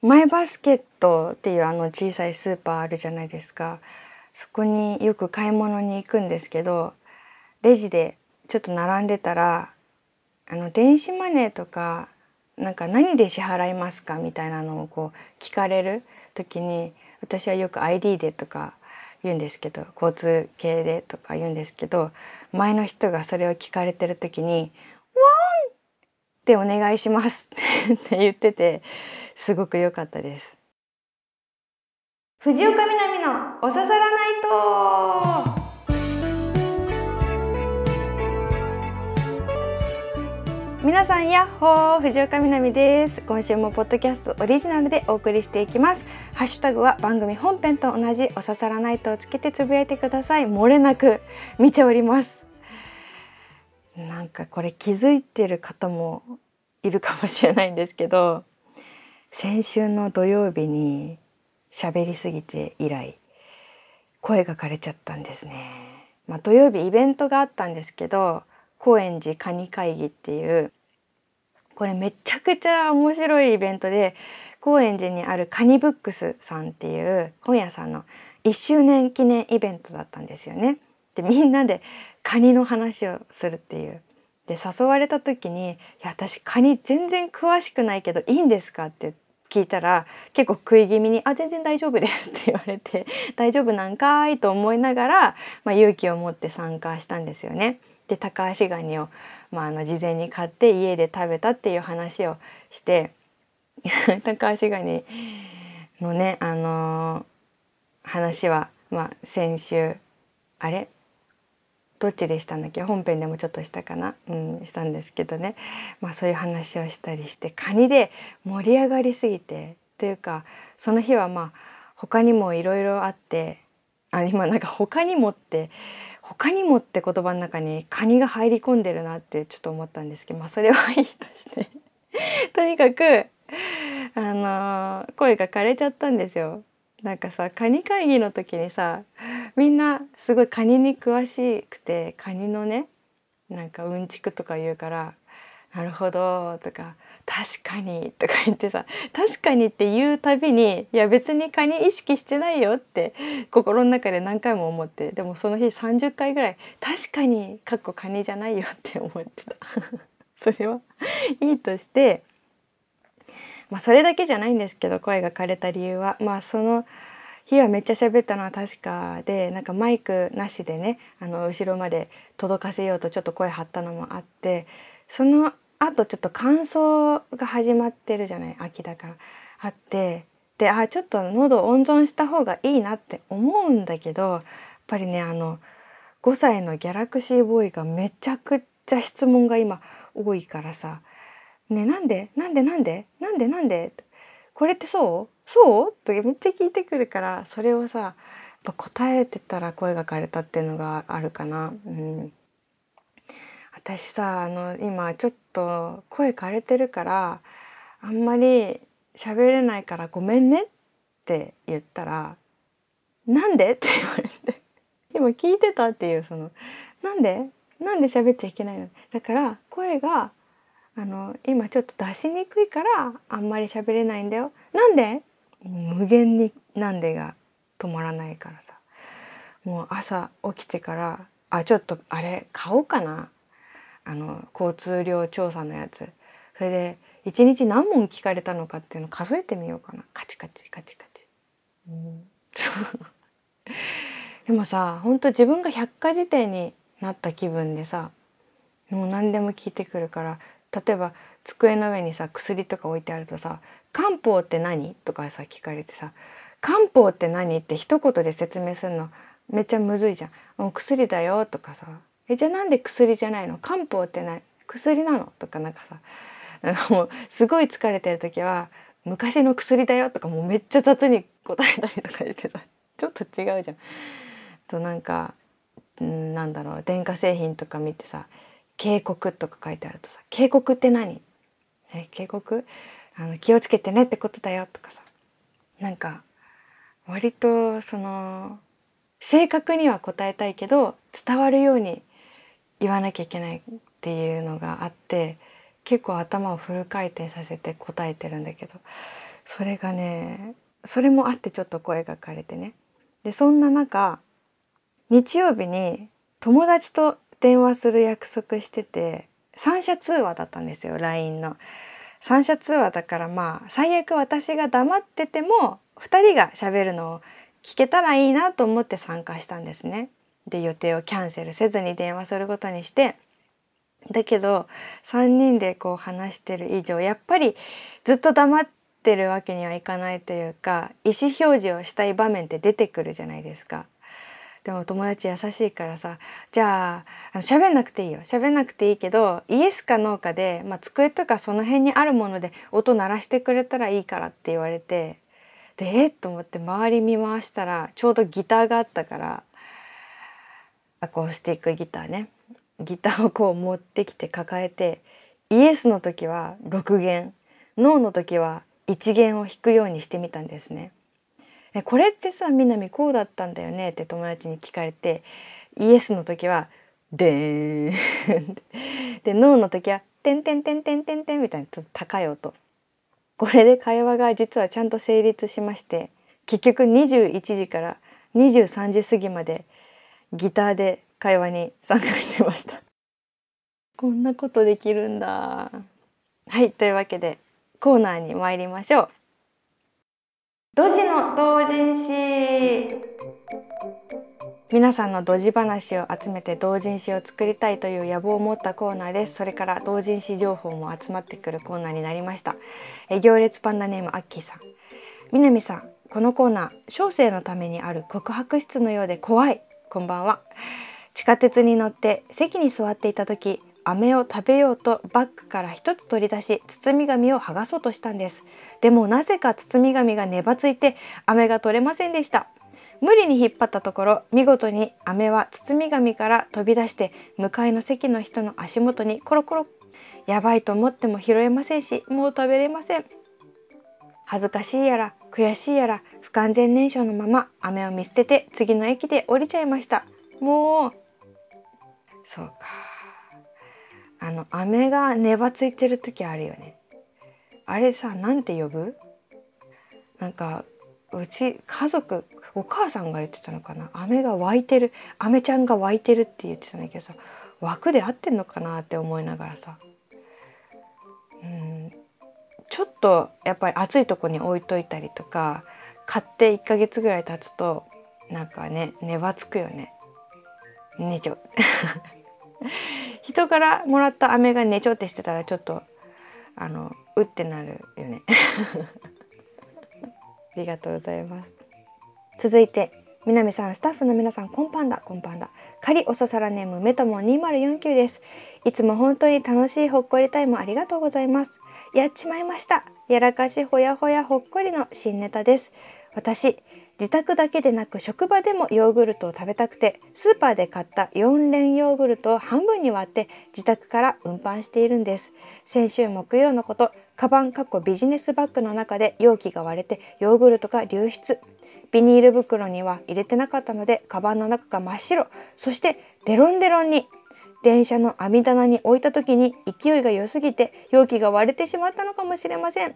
マイバスケットっていうあの小さいスーパーあるじゃないですかそこによく買い物に行くんですけどレジでちょっと並んでたらあの電子マネーとかなんか何で支払いますかみたいなのをこう聞かれる時に私はよく ID でとか言うんですけど交通系でとか言うんですけど前の人がそれを聞かれてる時に「ワン!」ってお願いしますって言っててすごく良かったです。藤岡みなみのおささらないと皆さんやっほー藤岡みなみです。今週もポッドキャストオリジナルでお送りしていきます。ハッシュタグは番組本編と同じおささらないとをつけてつぶやいてください。漏れなく見ております。なんかこれ気づいてる方もいるかもしれないんですけど。先週の土曜日に喋りすぎて以来声が枯れちゃったんですね。まあ、土曜日イベントがあったんですけど高円寺カニ会議っていうこれめちゃくちゃ面白いイベントで高円寺にあるカニブックスさんっていう本屋さんの1周年記念イベントだったんですよね。でみんなでカニの話をするっていうで誘われた時に「いや私カニ全然詳しくないけどいいんですか?」って聞いたら結構食い気味に「あ全然大丈夫です」って言われて「大丈夫なんかい?」と思いながら、まあ、勇気を持って参加したんですよね。で高橋ガニを、まあ、あの事前に買って家で食べたっていう話をして 高橋ガニのねあのー、話は、まあ、先週あれ？どっちでしたんだっけ？本編でもちょっとしたかな、うん、したんですけどね、まあ、そういう話をしたりしてカニで盛り上がりすぎてというかその日はまあ他にもいろいろあってあ今なんか他にもって他にもって言葉の中にカニが入り込んでるなってちょっと思ったんですけどまあそれはいいとして。とにかくあのー、声が枯れちゃったんですよ。なんかさカニ会議の時にさみんなすごいカニに詳しくてカニのねなんかうんちくとか言うから「なるほど」とか「確かに」とか言ってさ「確かに」って言うたびに「いや別にカニ意識してないよ」って心の中で何回も思ってでもその日30回ぐらい「確かに」かっこカニじゃないよって思ってた。それはいいとしてまあそれだけじゃないんですけど声が枯れた理由はまあその日はめっちゃ喋ったのは確かでなんかマイクなしでねあの後ろまで届かせようとちょっと声張ったのもあってその後ちょっと乾燥が始まってるじゃない秋だからあってであちょっと喉温存した方がいいなって思うんだけどやっぱりねあの5歳のギャラクシーボーイがめちゃくちゃ質問が今多いからさ「ねなんでなんでなんでなんでなんで?」これってそう？そう？ってめっちゃ聞いてくるからそれをさやっぱ答えてたら声が枯れたっていうのがあるかな。うん、私さあの今ちょっと声枯れてるからあんまり喋れないからごめんねって言ったら「なんで?」って言われて 今聞いてたっていうその「なんで？なんで喋っちゃいけないの?」だから声があの今ちょっと出しにくいからあんまり喋れないんだよ。なんで？無限になんでが止まらないからさ。もう朝起きてからあちょっとあれ買おうかな。あの交通量調査のやつ。それで一日何問聞かれたのかっていうのを数えてみようかな。カチカチカチカチ。うん、でもさほんと自分が百科事典になった気分でさもう何でも聞いてくるから例えば机の上にさ薬とか置いてあるとさ漢方って何?」とかさ聞かれてさ「漢方って何?」って一言で説明するのめっちゃむずいじゃん。もう薬だよとかさ「えじゃあなんで薬じゃないの漢方って何薬なの?」とかなんかさもうすごい疲れてる時は「昔の薬だよ」とかもうめっちゃ雑に答えたりとかしてさちょっと違うじゃん。となんかんなんだろう電化製品とか見てさ「警告」とか書いてあるとさ「警告って何?」え警告？あの気をつけてねってことだよとかさ。なんか割とその正確には答えたいけど伝わるように言わなきゃいけないっていうのがあって結構頭をフル回転させて答えてるんだけど。それがねそれもあってちょっと声がかれてね。でそんな中日曜日に友達と電話する約束してて三者通話だったんですよ LINE の。三者通話だからまあ最悪私が黙ってても2人がしゃべるのを聞けたらいいなと思って参加したんですね。で予定をキャンセルせずに電話することにしてだけど3人でこう話してる以上やっぱりずっと黙ってるわけにはいかないというか意思表示をしたい場面って出てくるじゃないですか。でも友達優しいからさじゃあ喋んなくていいよ喋んなくていいけどイエスかノーかで、まあ、机とかその辺にあるもので音鳴らしてくれたらいいからって言われてでえっと思って周り見回したらちょうどギターがあったからアコースティックギターねギターをこう持ってきて抱えてイエスの時は6弦ノーの時は1弦を弾くようにしてみたんですね。えこれってさ南こうだったんだよね？って友達に聞かれてイエスの時は「でーん」でノーの時は「てんてんてんてんてんてん」みたいなちょっと高い音。これで会話が実はちゃんと成立しまして結局21時から23時過ぎまでギターで会話に参加してました。こんなことできるんだ。はいというわけでコーナーに参りましょう。ドジの同人誌。皆さんのドジ話を集めて同人誌を作りたいという野望を持ったコーナーです。それから同人誌情報も集まってくるコーナーになりました。え行列パンダネームアッキーさん。南さんこのコーナー小生のためにある告白室のようで怖い。こんばんは。地下鉄に乗って席に座っていた時飴を食べようとバッグから一つ取り出し包み紙を剥がそうとしたんです。でもなぜか包み紙が粘ついて飴が取れませんでした。無理に引っ張ったところ見事に飴は包み紙から飛び出して向かいの席の人の足元にコロコロ。やばいと思っても拾えませんしもう食べれません。恥ずかしいやら悔しいやら不完全燃焼のまま飴を見捨てて次の駅で降りちゃいました。もう。そうか。あの飴が粘ついてる時あるよね。あれさなんて呼ぶ？なんかうち家族お母さんが言ってたのかな？飴が湧いてる飴ちゃんが湧いてるって言ってたんだけどさ枠で合ってんのかなって思いながらさ。うん。ちょっとやっぱり暑いとこに置いといたりとか買って1ヶ月ぐらい経つとなんかね粘つくよね。ねちょ。人からもらった飴がねちょってしてたらちょっとあのうってなるよね。ありがとうございます。続いて南さんスタッフの皆さんこんぱんだ。こんぱんだ。仮おささらネームメタモ2049です。いつも本当に楽しいほっこりタイムありがとうございます。やっちまいました。やらかしほやほやほっこりの新ネタです。私自宅だけでなく職場でもヨーグルトを食べたくてスーパーで買った4連ヨーグルトを半分に割って自宅から運搬しているんです。先週木曜のことカバンかっこビジネスバッグの中で容器が割れてヨーグルトが流出。ビニール袋には入れてなかったのでカバンの中が真っ白。そしてデロンデロンに。電車の網棚に置いた時に勢いが良すぎて容器が割れてしまったのかもしれません。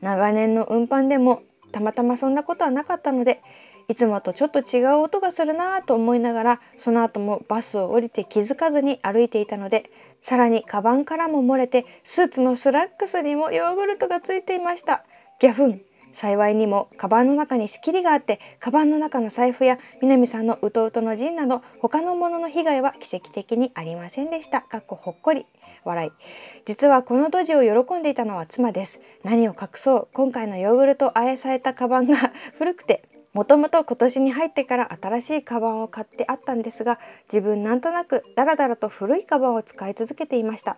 長年の運搬でもたまたまそんなことはなかったのでいつもとちょっと違う音がするなぁと思いながらその後もバスを降りて気づかずに歩いていたのでさらにカバンからも漏れてスーツのスラックスにもヨーグルトがついていました。ギャフン。幸いにもカバンの中に仕切りがあってカバンの中の財布や南さんの弟のジンなど他のものの被害は奇跡的にありませんでした。かっこほっこり。笑い。実はこのドジを喜んでいたのは妻です。何を隠そう。今回のヨーグルトあえされたカバンが 古くてもともと今年に入ってから新しいカバンを買ってあったんですが自分なんとなくダラダラと古いカバンを使い続けていました。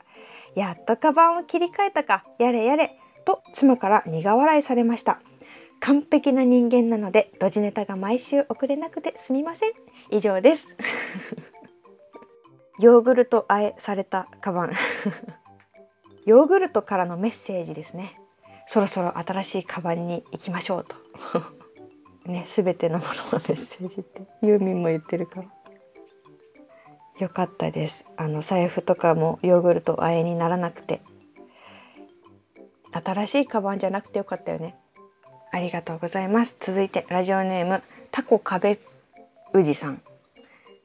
やっとカバンを切り替えたかやれやれと妻から苦笑いされました。完璧な人間なのでドジネタが毎週送れなくてすみません。以上です。ヨーグルトあえされたカバン。ヨーグルトからのメッセージですね。そろそろ新しいカバンに行きましょうと。ね全てのもののメッセージって。ユーミンも言ってるから。よかったです。あの財布とかもヨーグルトあえにならなくて。新しいカバンじゃなくてよかったよね。ありがとうございます。続いてラジオネームタコ壁宇治さん。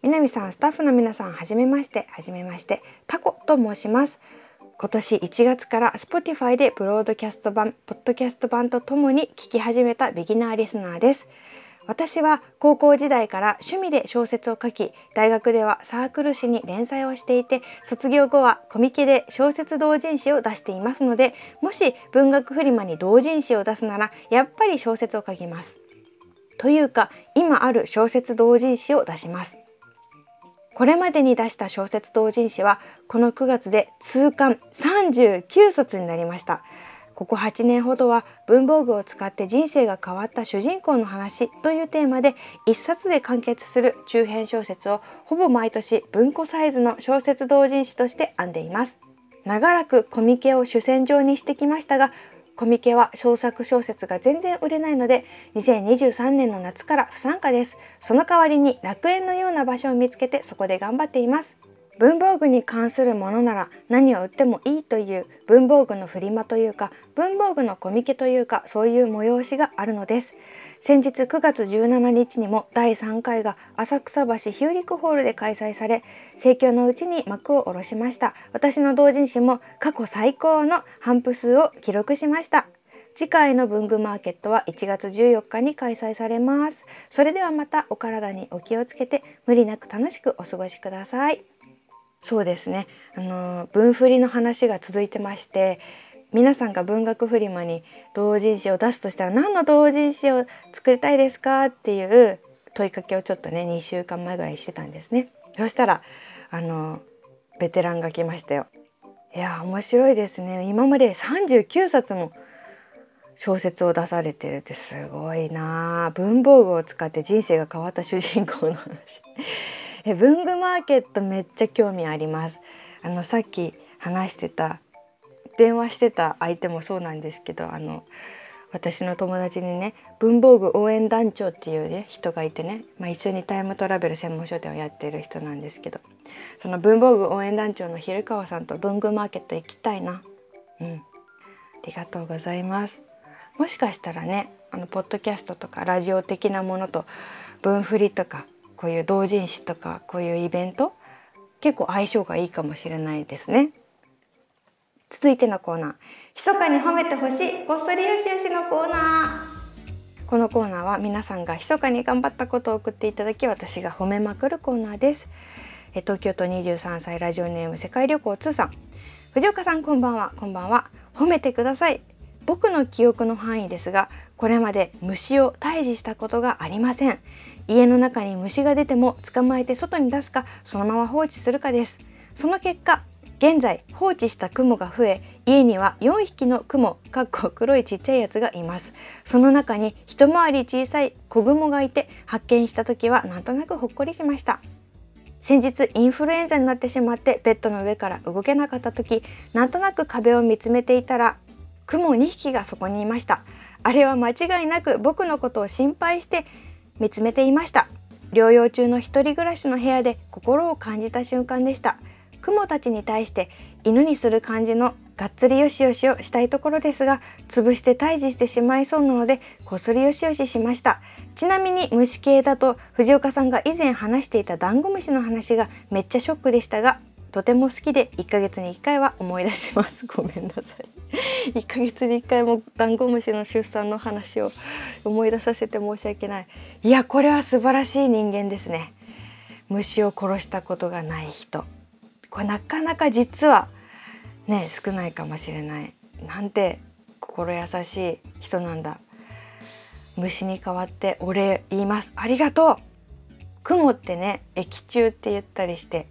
南さんスタッフの皆さんはじめましてはじめましてタコと申します今年1月から Spotify でブロードキャスト版、ポッドキャスト版とともに聞き始めたビギナーリスナーです。私は高校時代から趣味で小説を書き大学ではサークル誌に連載をしていて卒業後はコミケで小説同人誌を出していますのでもし文学フリマに同人誌を出すならやっぱり小説を書きます。というか今ある小説同人誌を出します。これまでに出した小説同人誌はこの9月で通巻39冊になりました。ここ8年ほどは文房具を使って人生が変わった主人公の話というテーマで一冊で完結する中編小説をほぼ毎年文庫サイズの小説同人誌として編んでいます長らくコミケを主戦場にしてきましたがコミケは小作小説が全然売れないので2023年の夏から不参加です。その代わりに楽園のような場所を見つけてそこで頑張っています。文房具に関するものなら何を売ってもいいという文房具のフリマというか文房具のコミケというかそういう催しがあるのです。先日9月17日にも第3回が浅草橋ヒューリックホールで開催され盛況のうちに幕を下ろしました。私の同人誌も過去最高の反布数を記録しました。次回の文具マーケットは1月14日に開催されます。それではまたお体にお気をつけて無理なく楽しくお過ごしください。そうですね。あの文振りの話が続いてまして皆さんが文学フリマに同人誌を出すとしたら何の同人誌を作りたいですかっていう問いかけをちょっとね2週間前ぐらいしてたんですね。そしたらあのベテランが来ましたよ。いや面白いですね。今まで39冊も小説を出されてるってすごいな。文房具を使って人生が変わった主人公の話。え文具マーケットめっちゃ興味あります。あのさっき話してた電話してた相手もそうなんですけどあの私の友達にね文房具応援団長っていうね人がいてね、まあ、一緒にタイムトラベル専門書店をやっている人なんですけどその文房具応援団長の昼川さんと文具マーケット行きたいな。うん。ありがとうございます。もしかしたらねあのポッドキャストとかラジオ的なものと文振りとかこういう同人誌とかこういうイベント結構相性がいいかもしれないですね。続いてのコーナー。密かに褒めてほしい。こっそりよしよしのコーナー。このコーナーは皆さんが密かに頑張ったことを送っていただき私が褒めまくるコーナーです。東京都23歳ラジオネーム世界旅行通さん。藤岡さんこんばんは。こんばんは。褒めてください。僕の記憶の範囲ですがこれまで虫を退治したことがありません。家の中に虫が出ても捕まえて外に出すかそのまま放置するかです。その結果現在放置したクモが増え家には4匹のクモかっこ黒いちっちゃいやつがいます。その中に一回り小さい子グモがいて発見した時はなんとなくほっこりしました。先日インフルエンザになってしまってベッドの上から動けなかった時なんとなく壁を見つめていたらクモ2匹がそこにいました。あれは間違いなく僕のことを心配して見つめていました。療養中の一人暮らしの部屋で心を感じた瞬間でした。雲たちに対して犬にする感じのがっつりよしよしをしたいところですが潰して退治してしまいそうなのでこすりよしよししました。ちなみに虫系だと藤岡さんが以前話していたダンゴムシの話がめっちゃショックでしたがとても好きで1ヶ月に1回は思い出します。ごめんなさい。1ヶ月に1回もダンゴムシの出産の話を思い出させて申し訳ない。いやこれは素晴らしい人間ですね。虫を殺したことがない人。これなかなか実はね少ないかもしれないなんて心優しい人なんだ。虫に代わってお礼言います。ありがとう。雲ってね液中って言ったりして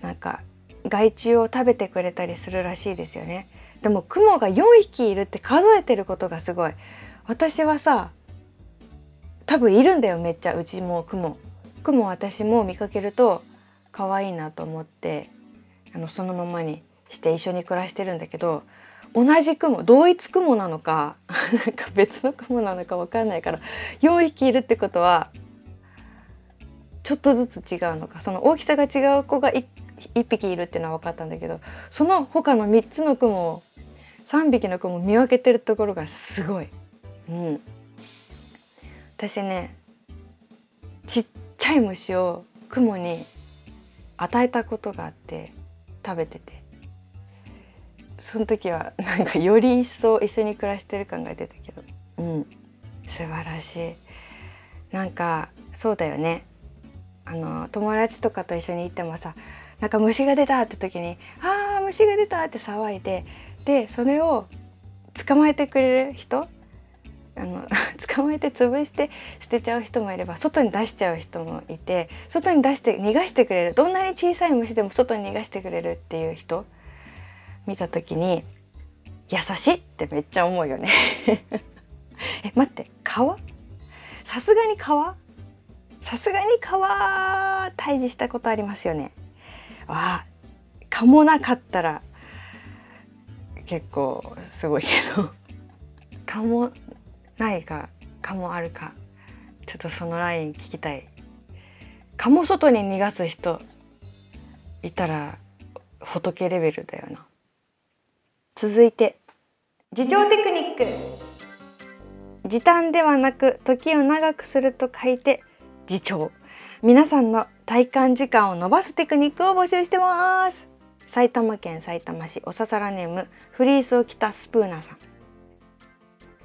なんか害虫を食べてくれたりするらしいですよね。でもクモが4匹いるって数えてることがすごい。私はさ多分いるんだよめっちゃ。うちもクモクモ私も見かけると可愛いなと思ってあのそのままにして一緒に暮らしてるんだけど同じ雲同一雲なのか なんか別の雲なのか分かんないから4匹いるってことはちょっとずつ違うのかその大きさが違う子が1匹いるっていうのは分かったんだけどその他の3つの雲を3匹の雲を見分けてるところがすごい。うん。私ねちっちゃい虫を雲に与えたことがあって食べてて。その時はなんかより一層一緒に暮らしてる感が出たけど。うん。素晴らしい。なんかそうだよね。あの友達とかと一緒に行ってもさなんか虫が出たって時に「あー虫が出た!」って騒いででそれを捕まえてくれる人あの 捕まえて潰して捨てちゃう人もいれば外に出しちゃう人もいて外に出して逃がしてくれる。どんなに小さい虫でも外に逃がしてくれるっていう人見た時に優しいってめっちゃ思うよね。え待って川？さすがに川？さすがに川退治したことありますよね。わあ蚊もなかったら結構すごいけど。蚊もないか蚊もあるか。ちょっとそのライン聞きたい。蚊も外に逃がす人いたら仏レベルだよな。続いて自重テクニック。時短ではなく時を長くすると書いて自重。皆さんの体感時間を伸ばすテクニックを募集してます。埼玉県埼玉市おささらネームフリースを着たスプーナさん。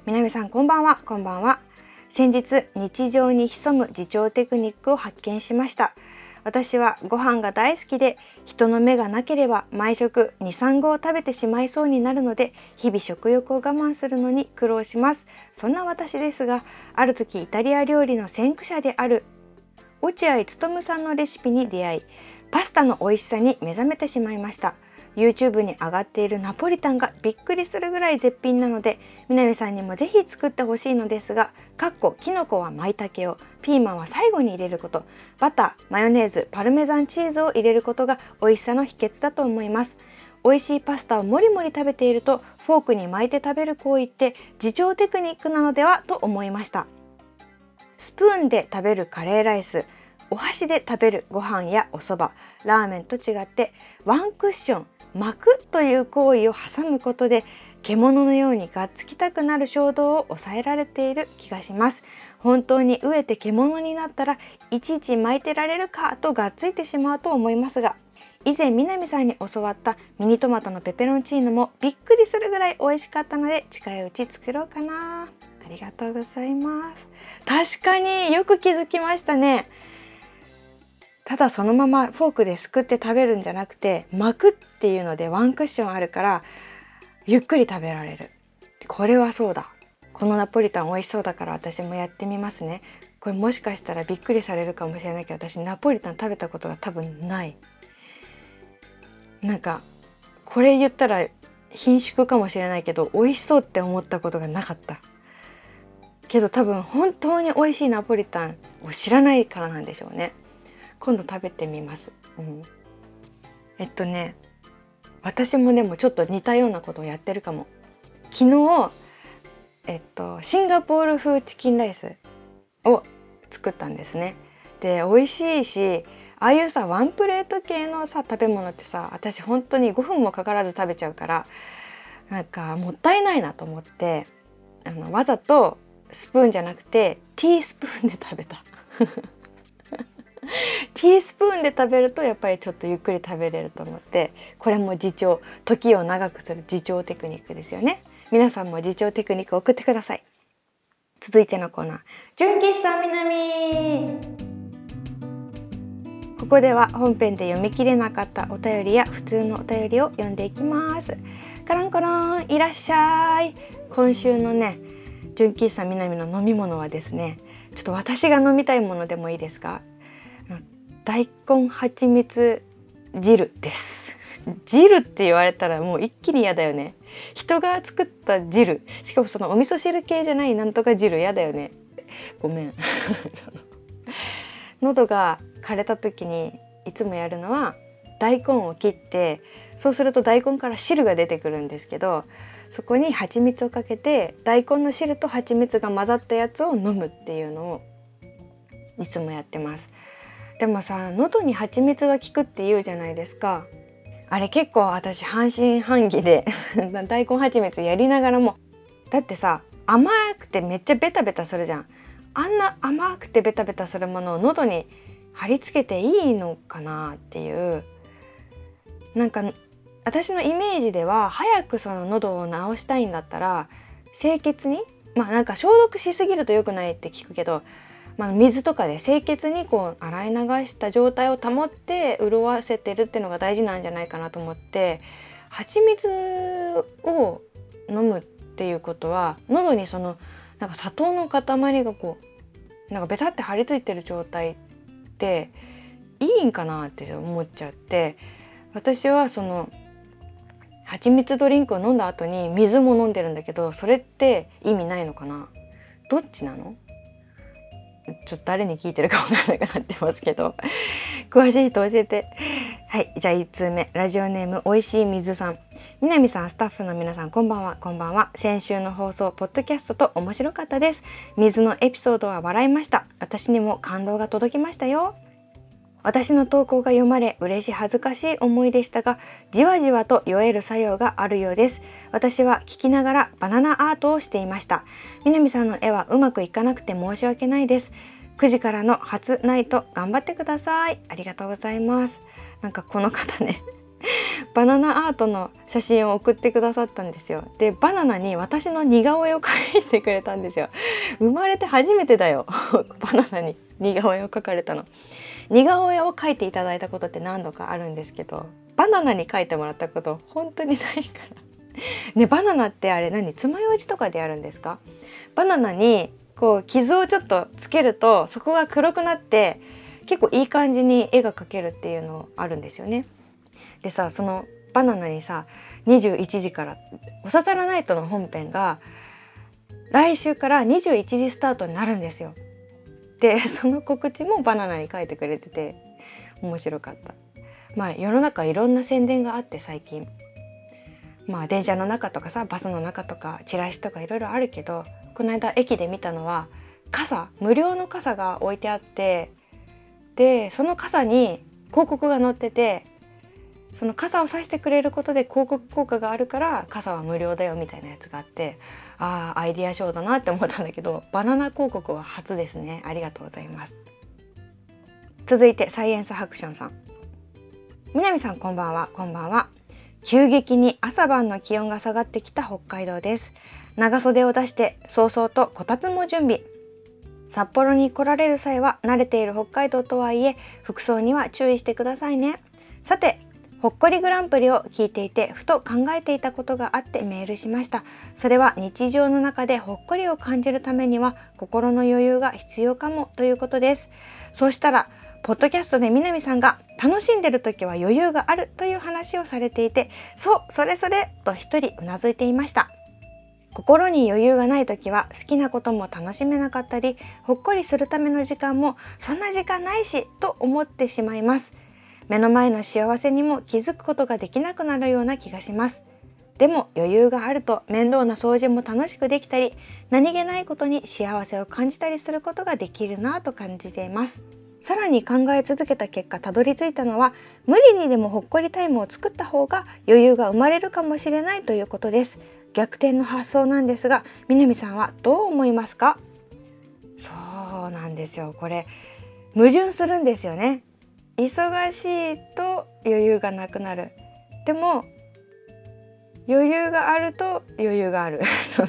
南さんこんばんは。こんばんは。先日日常に潜む自重テクニックを発見しました。私はご飯が大好きで人の目がなければ毎食23合食べてしまいそうになるので日々食欲を我慢するのに苦労します。そんな私ですがある時イタリア料理の先駆者である落合務さんのレシピに出会いパスタの美味しさに目覚めてしまいました。YouTube に上がっているナポリタンがびっくりするぐらい絶品なので南さんにもぜひ作ってほしいのですがかっこきのこは舞茸をピーマンは最後に入れることバターマヨネーズパルメザンチーズを入れることが美味しさの秘訣だと思います。美味しいパスタをもりもり食べているとフォークに巻いて食べる行為って自重テクニックなのではと思いました。スプーンで食べるカレーライスお箸で食べるご飯やお蕎麦ラーメンと違ってワンクッション巻くという行為を挟むことで獣のようにがっつきたくなる衝動を抑えられている気がします。本当に飢えて獣になったらいちいち巻いてられるかとがっついてしまうと思いますが以前南さんに教わったミニトマトのペペロンチーノもびっくりするぐらい美味しかったので近いうち作ろうかな。ありがとうございます。確かによく気づきましたね。ただそのままフォークですくって食べるんじゃなくて巻くっていうのでワンクッションあるからゆっくり食べられる。これはそうだ。このナポリタン美味しそうだから私もやってみますね。これもしかしたらびっくりされるかもしれないけど私ナポリタン食べたことが多分ない。なんかこれ言ったら貧縮かもしれないけど美味しそうって思ったことがなかった。けど多分本当に美味しいナポリタンを知らないからなんでしょうね。今度食べてみます、うん、えっとね私もでもちょっと似たようなことをやってるかも。昨日えっとシンガポール風チキンライスを作ったんですね。で美味しいしああいうさワンプレート系のさ食べ物ってさ私本当に5分もかからず食べちゃうからなんかもったいないなと思ってあのわざとスプーンじゃなくてティースプーンで食べた。ティースプーンで食べるとやっぱりちょっとゆっくり食べれると思ってこれも自重時を長くする自重テクニックですよね。皆さんも自重テクニック送ってください。続いてのコーナー。純喫茶南。ここでは本編で読み切れなかったお便りや普通のお便りを読んでいきます。カランコロンいらっしゃい。今週のね純喫茶南の飲み物はですねちょっと私が飲みたいものでもいいですか？大根蜂蜜汁です。汁って言われたらもう一気に嫌だよね。人が作った汁。しかもそのお味噌汁系じゃないなんとか汁嫌だよね。ごめん。喉が枯れた時にいつもやるのは大根を切ってそうすると大根から汁が出てくるんですけどそこに蜂蜜をかけて大根の汁と蜂蜜が混ざったやつを飲むっていうのをいつもやってます。でもさ喉に蜂蜜が効くって言うじゃないですか。あれ結構私半信半疑で 大根蜂蜜やりながらも。だってさ甘くてめっちゃベタベタするじゃん。あんな甘くてベタベタするものを喉に貼り付けていいのかなっていう。なんか私のイメージでは早くその喉を治したいんだったら清潔にまあなんか消毒しすぎると良くないって聞くけど、まあ、水とかで清潔にこう洗い流した状態を保って潤わせてるっていうのが大事なんじゃないかなと思って蜂蜜を飲むっていうことは喉にそのなんか砂糖の塊がこうなんかベタって張り付いてる状態っていいんかなって思っちゃって私はその蜂蜜ドリンクを飲んだ後に水も飲んでるんだけどそれって意味ないのかな？どっちなの？ちょっと誰に聞いてるか分かんなくなってますけど。詳しい人教えて。はいじゃあ1通目。ラジオネームおいしい水さん。南さんスタッフの皆さんこんばんは。こんばんは。先週の放送ポッドキャストと面白かったです。水のエピソードは笑いました。私にも感動が届きましたよ。私の投稿が読まれ嬉し恥ずかしい思いでしたがじわじわと酔える作用があるようです。私は聞きながらバナナアートをしていました。南さんの絵はうまくいかなくて申し訳ないです。9時からの初ナイト頑張ってください。ありがとうございます。なんかこの方ね バナナアートの写真を送ってくださったんですよ。でバナナに私の似顔絵を描いてくれたんですよ。生まれて初めてだよ。バナナに似顔絵を描かれたの。似顔絵を描いていただいたことって何度かあるんですけどバナナに描いてもらったこと本当にないから ねバナナってあれ何？爪楊枝とかでやるんですか？バナナにこう傷をちょっとつけるとそこが黒くなって結構いい感じに絵が描けるっていうのあるんですよね。でさそのバナナにさ21時から「おささらナイト」の本編が来週から21時スタートになるんですよ。で その告知もバナナに書いてくれてて面白かった。まあ世の中いろんな宣伝があって最近まあ電車の中とかさバスの中とかチラシとかいろいろあるけどこの間駅で見たのは傘無料の傘が置いてあってでその傘に広告が載っててその傘を差してくれることで広告効果があるから傘は無料だよみたいなやつがあってああアイディアショーだなって思ったんだけどバナナ広告は初ですね。ありがとうございます。続いてサイエンスハクションさん。南さんこんばんは。こんばんは。急激に朝晩の気温が下がってきた北海道です。長袖を出して早々とこたつも準備。札幌に来られる際は慣れている北海道とはいえ服装には注意してくださいね。さてほっこりグランプリを聞いていてふと考えていたことがあってメールしました。それは日常の中でほっこりを感じるためには心の余裕が必要かもということです。そうしたらポッドキャストで南さんが楽しんでる時は余裕があるという話をされていてそうそれそれと一人うなずいていました。心に余裕がない時は好きなことも楽しめなかったりほっこりするための時間もそんな時間ないしと思ってしまいます。目の前の幸せにも気づくことができなくなるような気がします。でも余裕があると面倒な掃除も楽しくできたり何気ないことに幸せを感じたりすることができるなと感じています。さらに考え続けた結果たどり着いたのは無理にでもほっこりタイムを作った方が余裕が生まれるかもしれないということです。逆転の発想なんですが南さんはどう思いますか？そうなんですよ。これ矛盾するんですよね。忙しいと余裕がなくなる。でも余裕があると余裕がある。その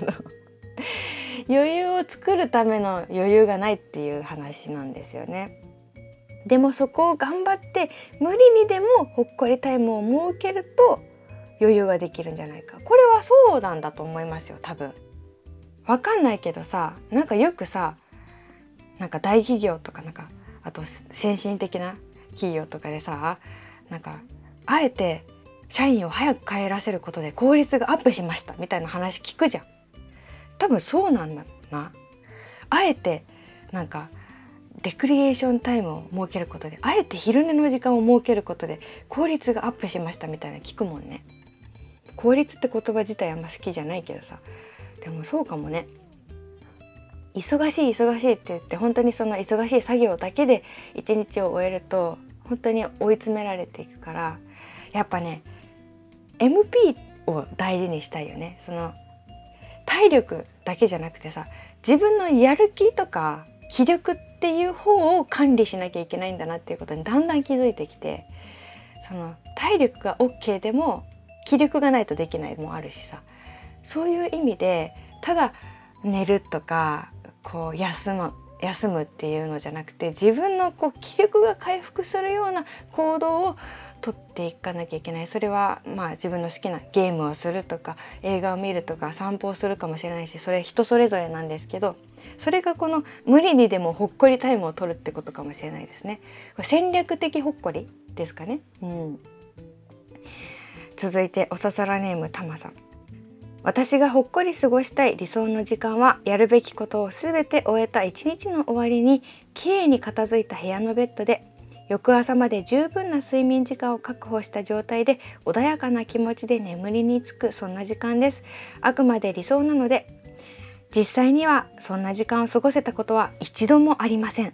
余裕を作るための余裕がないっていう話なんですよね。でもそこを頑張って無理にでもほっこりタイムを設けると余裕ができるんじゃないか。これはそうなんだと思いますよ多分。わかんないけどさなんかよくさなんか大企業とかなんかあと先進的な企業とかでさなんかあえて社員を早く帰らせることで効率がアップしましたみたいな話聞くじゃん。多分そうなんだな。あえてなんかレクリエーションタイムを設けることであえて昼寝の時間を設けることで効率がアップしましたみたいな聞くもんね。効率って言葉自体あんま好きじゃないけどさ。でもそうかもね。忙しい忙しいって言って本当にその忙しい作業だけで一日を終えると本当に追い詰められていくからやっぱね MP を大事にしたいよね。その体力だけじゃなくてさ自分のやる気とか気力っていう方を管理しなきゃいけないんだなっていうことにだんだん気づいてきてその体力が OK でも気力がないとできないもあるしさ。そういう意味でただ寝るとかこう休む休むっていうのじゃなくて自分のこう気力が回復するような行動をとっていかなきゃいけないそれはまあ自分の好きなゲームをするとか映画を見るとか散歩をするかもしれないしそれ人それぞれなんですけどそれがこの無理にでもほっこりタイムを取るってことかもしれないですね。戦略的ほっこりですかね。うん、続いておささらネームたまさん。私がほっこり過ごしたい理想の時間はやるべきことをすべて終えた一日の終わりにきれいに片付いた部屋のベッドで翌朝まで十分な睡眠時間を確保した状態で穏やかな気持ちで眠りにつくそんな時間です。あくまで理想なので実際にはそんな時間を過ごせたことは一度もありません。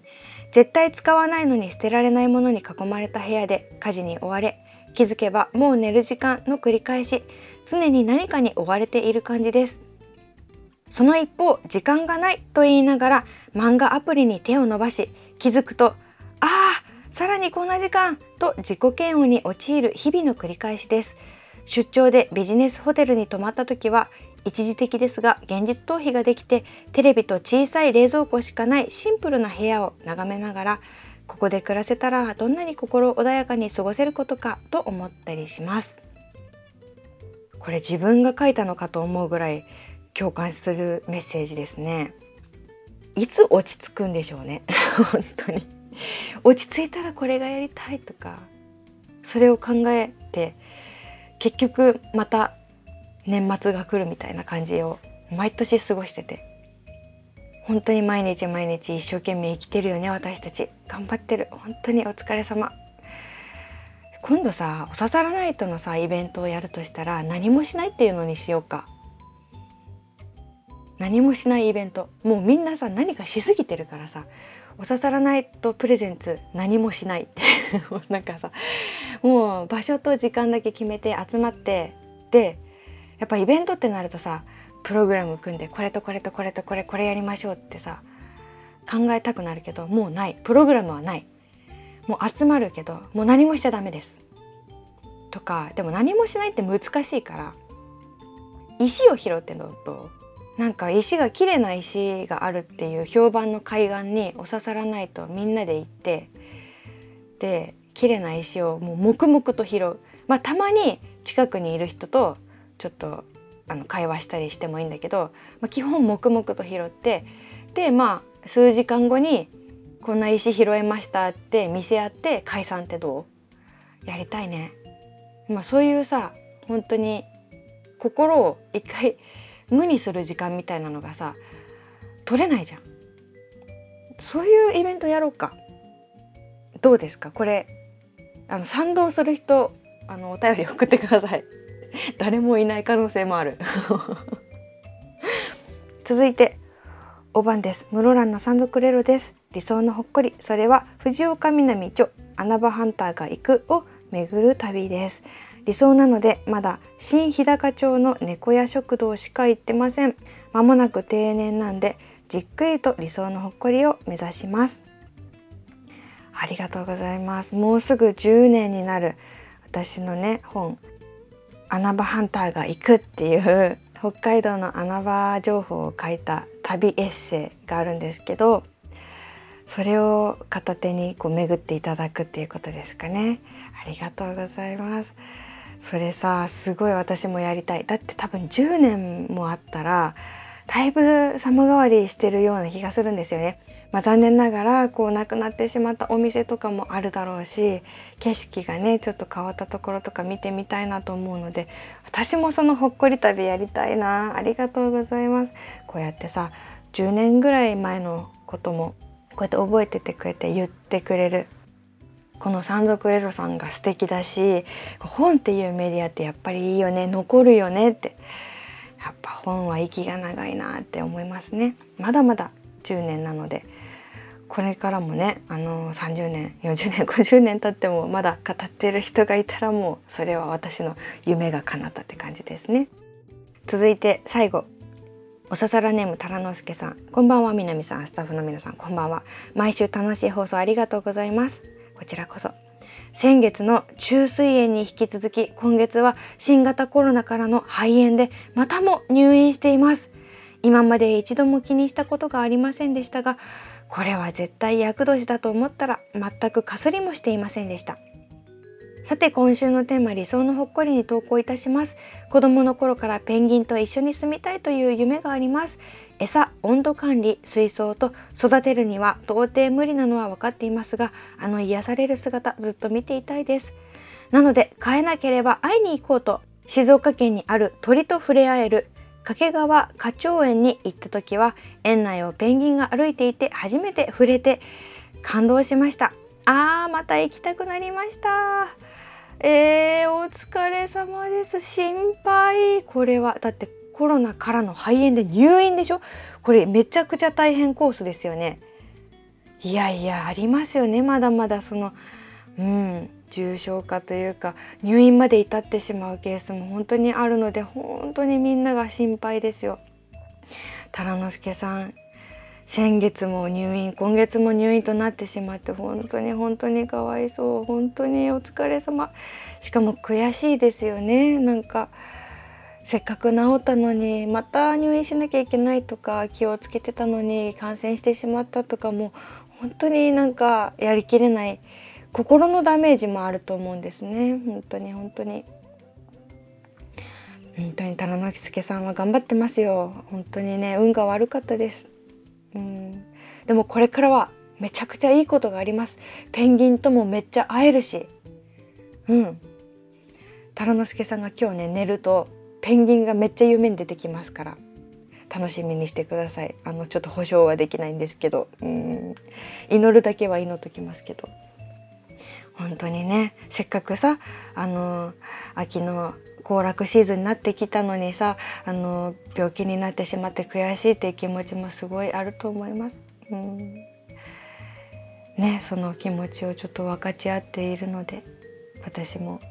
絶対使わないのに捨てられないものに囲まれた部屋で家事に追われ気づけばもう寝る時間の繰り返し。常に何かに追われている感じです。その一方時間がないと言いながら漫画アプリに手を伸ばし気づくとああさらにこんな時間と自己嫌悪に陥る日々の繰り返しです。出張でビジネスホテルに泊まった時は一時的ですが現実逃避ができてテレビと小さい冷蔵庫しかないシンプルな部屋を眺めながらここで暮らせたらどんなに心穏やかに過ごせることかと思ったりします。これ自分が書いたのかと思うぐらい共感するメッセージですね。いつ落ち着くんでしょうね。本当に。落ち着いたらこれがやりたいとかそれを考えて結局また年末が来るみたいな感じを毎年過ごしてて本当に毎日毎日一生懸命生きてるよね私たち。頑張ってる。本当にお疲れ様。今度さおささらナイトのさイベントをやるとしたら何もしないっていうのにしようか。何もしないイベント。もうみんなさ何かしすぎてるからさ。おささらナイトプレゼンツ何もしないって。なんかさもう場所と時間だけ決めて集まってでやっぱイベントってなるとさプログラム組んでこれとこれとこれとこれこれやりましょうってさ考えたくなるけどもうない。プログラムはない。もう集まるけどもう何もしちゃダメです。とかでも何もしないって難しいから石を拾ってのとなんか石が綺麗な石があるっていう評判の海岸におささらないとみんなで行ってで綺麗な石をもう黙々と拾う。まあたまに近くにいる人とちょっとあの会話したりしてもいいんだけど、まあ、基本黙々と拾ってでまあ数時間後に「こんな石拾えました」って見せ合って解散ってどう？やりたいね。まあ、そういうさ本当に心を一回無にする時間みたいなのがさ取れないじゃん。そういうイベントやろうか。どうですか？これあの賛同する人あのお便り送ってください。誰もいない可能性もある 続いてお番です室蘭の山賊レロです理想のほっこり。それは藤岡南著穴場ハンターが行くを巡る旅です。理想なのでまだ新日高町の猫屋食堂しか行ってません。まもなく定年なんでじっくりと理想のほっこりを目指します。ありがとうございます。もうすぐ10年になる私のね本穴場ハンターが行くっていう北海道の穴場情報を書いた旅エッセイがあるんですけどそれを片手にこう巡っていただくっていうことですかね。ありがとうございます。それさすごい私もやりたい。だって多分10年もあったらだいぶ様変わりしてるような気がするんですよね。まあ、残念ながらこうなくなってしまったお店とかもあるだろうし景色がねちょっと変わったところとか見てみたいなと思うので私もそのほっこり旅やりたいな。ありがとうございます。こうやってさ10年ぐらい前のこともこうやって覚えててくれて言ってくれる。この山賊レロさんが素敵だし本っていうメディアってやっぱりいいよね残るよねって。やっぱ本は息が長いなって思いますね。まだまだ10年なので。これからもねあの30年40年50年経ってもまだ語ってる人がいたらもうそれは私の夢が叶ったって感じですね。続いて最後。おささらネームタラノスケさん。こんばんはみなみさん。スタッフの皆さんこんばんは。毎週楽しい放送ありがとうございます。こちらこそ。先月の虫垂炎に引き続き今月は新型コロナからの肺炎でまたも入院しています。今まで一度も気にしたことがありませんでしたがこれは絶対厄年だと思ったら全くかすりもしていませんでした。さて今週のテーマ理想のほっこりに投稿いたします。子供の頃からペンギンと一緒に住みたいという夢があります。餌温度管理水槽と育てるには到底無理なのは分かっていますがあの癒される姿ずっと見ていたいです。なので飼えなければ会いに行こうと静岡県にある鳥と触れ合える掛川花鳥園に行った時は園内をペンギンが歩いていて初めて触れて感動しました。あーまた行きたくなりました。えー、お疲れ様です。心配。これはだってコロナからの肺炎で入院でしょ？これめちゃくちゃ大変コースですよね。いやいやありますよね。まだまだそのうん重症化というか入院まで至ってしまうケースも本当にあるので本当にみんなが心配ですよ。タラノスケさん先月も入院今月も入院となってしまって本当に本当にかわいそう本当にお疲れ様。しかも悔しいですよね。なんかせっかく治ったのにまた入院しなきゃいけないとか気をつけてたのに感染してしまったとかも本当になんかやりきれない心のダメージもあると思うんですね。本当に本当に。本当に棚之助さんは頑張ってますよ。本当にね運が悪かったです。うん。でもこれからはめちゃくちゃいいことがあります。ペンギンともめっちゃ会えるし。うん。タラノスケさんが今日ね寝るとペンギンがめっちゃ夢に出てきますから。楽しみにしてください。あのちょっと保証はできないんですけど。うん。祈るだけは祈っときますけど。本当にねせっかくさあの秋の行楽シーズンになってきたのにさあの病気になってしまって悔しいっていう気持ちもすごいあると思います。うん。ね、その気持ちをちょっと分かち合っているので私も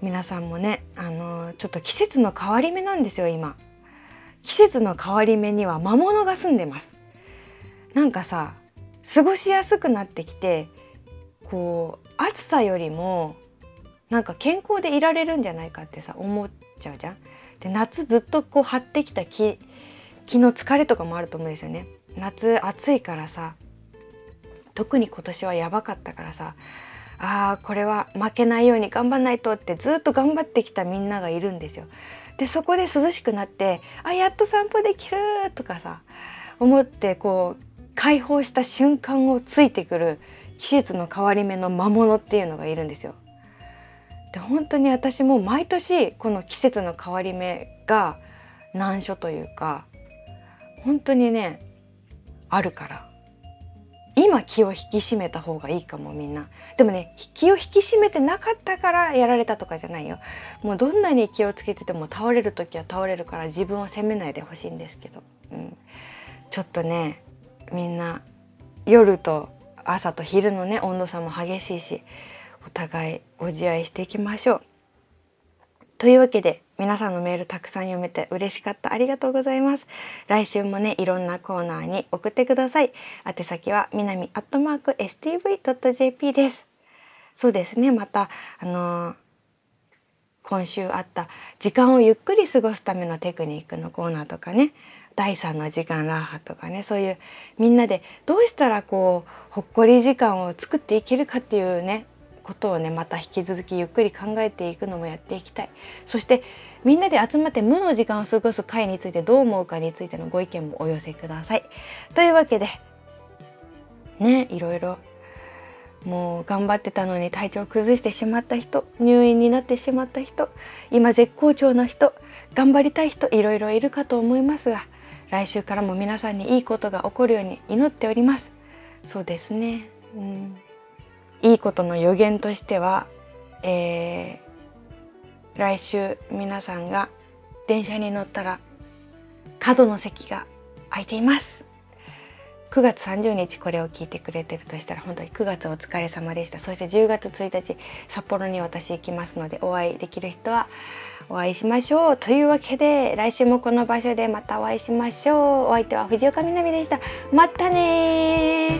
皆さんもねあのちょっと季節の変わり目なんですよ今。季節の変わり目には魔物が住んでます。なんかさ過ごしやすくなってきてこう暑さよりもなんか健康でいられるんじゃないかってさ思っちゃうじゃん。で夏ずっとこう張ってきた気気の疲れとかもあると思うんですよね。夏暑いからさ特に今年はやばかったからさあーこれは負けないように頑張んないとってずっと頑張ってきたみんながいるんですよ。でそこで涼しくなってあやっと散歩できるとかさ思ってこう解放した瞬間をついてくる季節の変わり目の魔物っていうのがいるんですよ。で本当に私も毎年この季節の変わり目が難所というか本当にねあるから。今気を引き締めた方がいいかもみんな。でもね気を引き締めてなかったからやられたとかじゃないよ。もうどんなに気をつけてても倒れる時は倒れるから自分を責めないでほしいんですけど、うん、ちょっとねみんな夜と朝と昼のね温度差も激しいしお互いご自愛していきましょう。というわけで皆さんのメールたくさん読めて嬉しかった。ありがとうございます。来週もねいろんなコーナーに送ってください。宛先はみなみアットマーク stv.jp です。そうですね。またあのー、今週あった時間をゆっくり過ごすためのテクニックのコーナーとかね第3の時間ラーハとかねそういうみんなでどうしたらこうほっこり時間を作っていけるかっていうねことをねまた引き続きゆっくり考えていくのもやっていきたい。そしてみんなで集まって無の時間を過ごす会についてどう思うかについてのご意見もお寄せください。というわけでねいろいろもう頑張ってたのに体調を崩してしまった人入院になってしまった人今絶好調の人頑張りたい人いろいろいるかと思いますが来週からも皆さんにいいことが起こるように祈っております。そうですね。うん。いいことの予言としては、えー、来週皆さんが電車に乗ったら角の席が空いています。9月30日これを聞いてくれてるとしたら本当に9月お疲れ様でした。そして10月1日札幌に私行きますのでお会いできる人はお会いしましょう。というわけで来週もこの場所でまたお会いしましょう。お相手は藤岡みなみでした。またね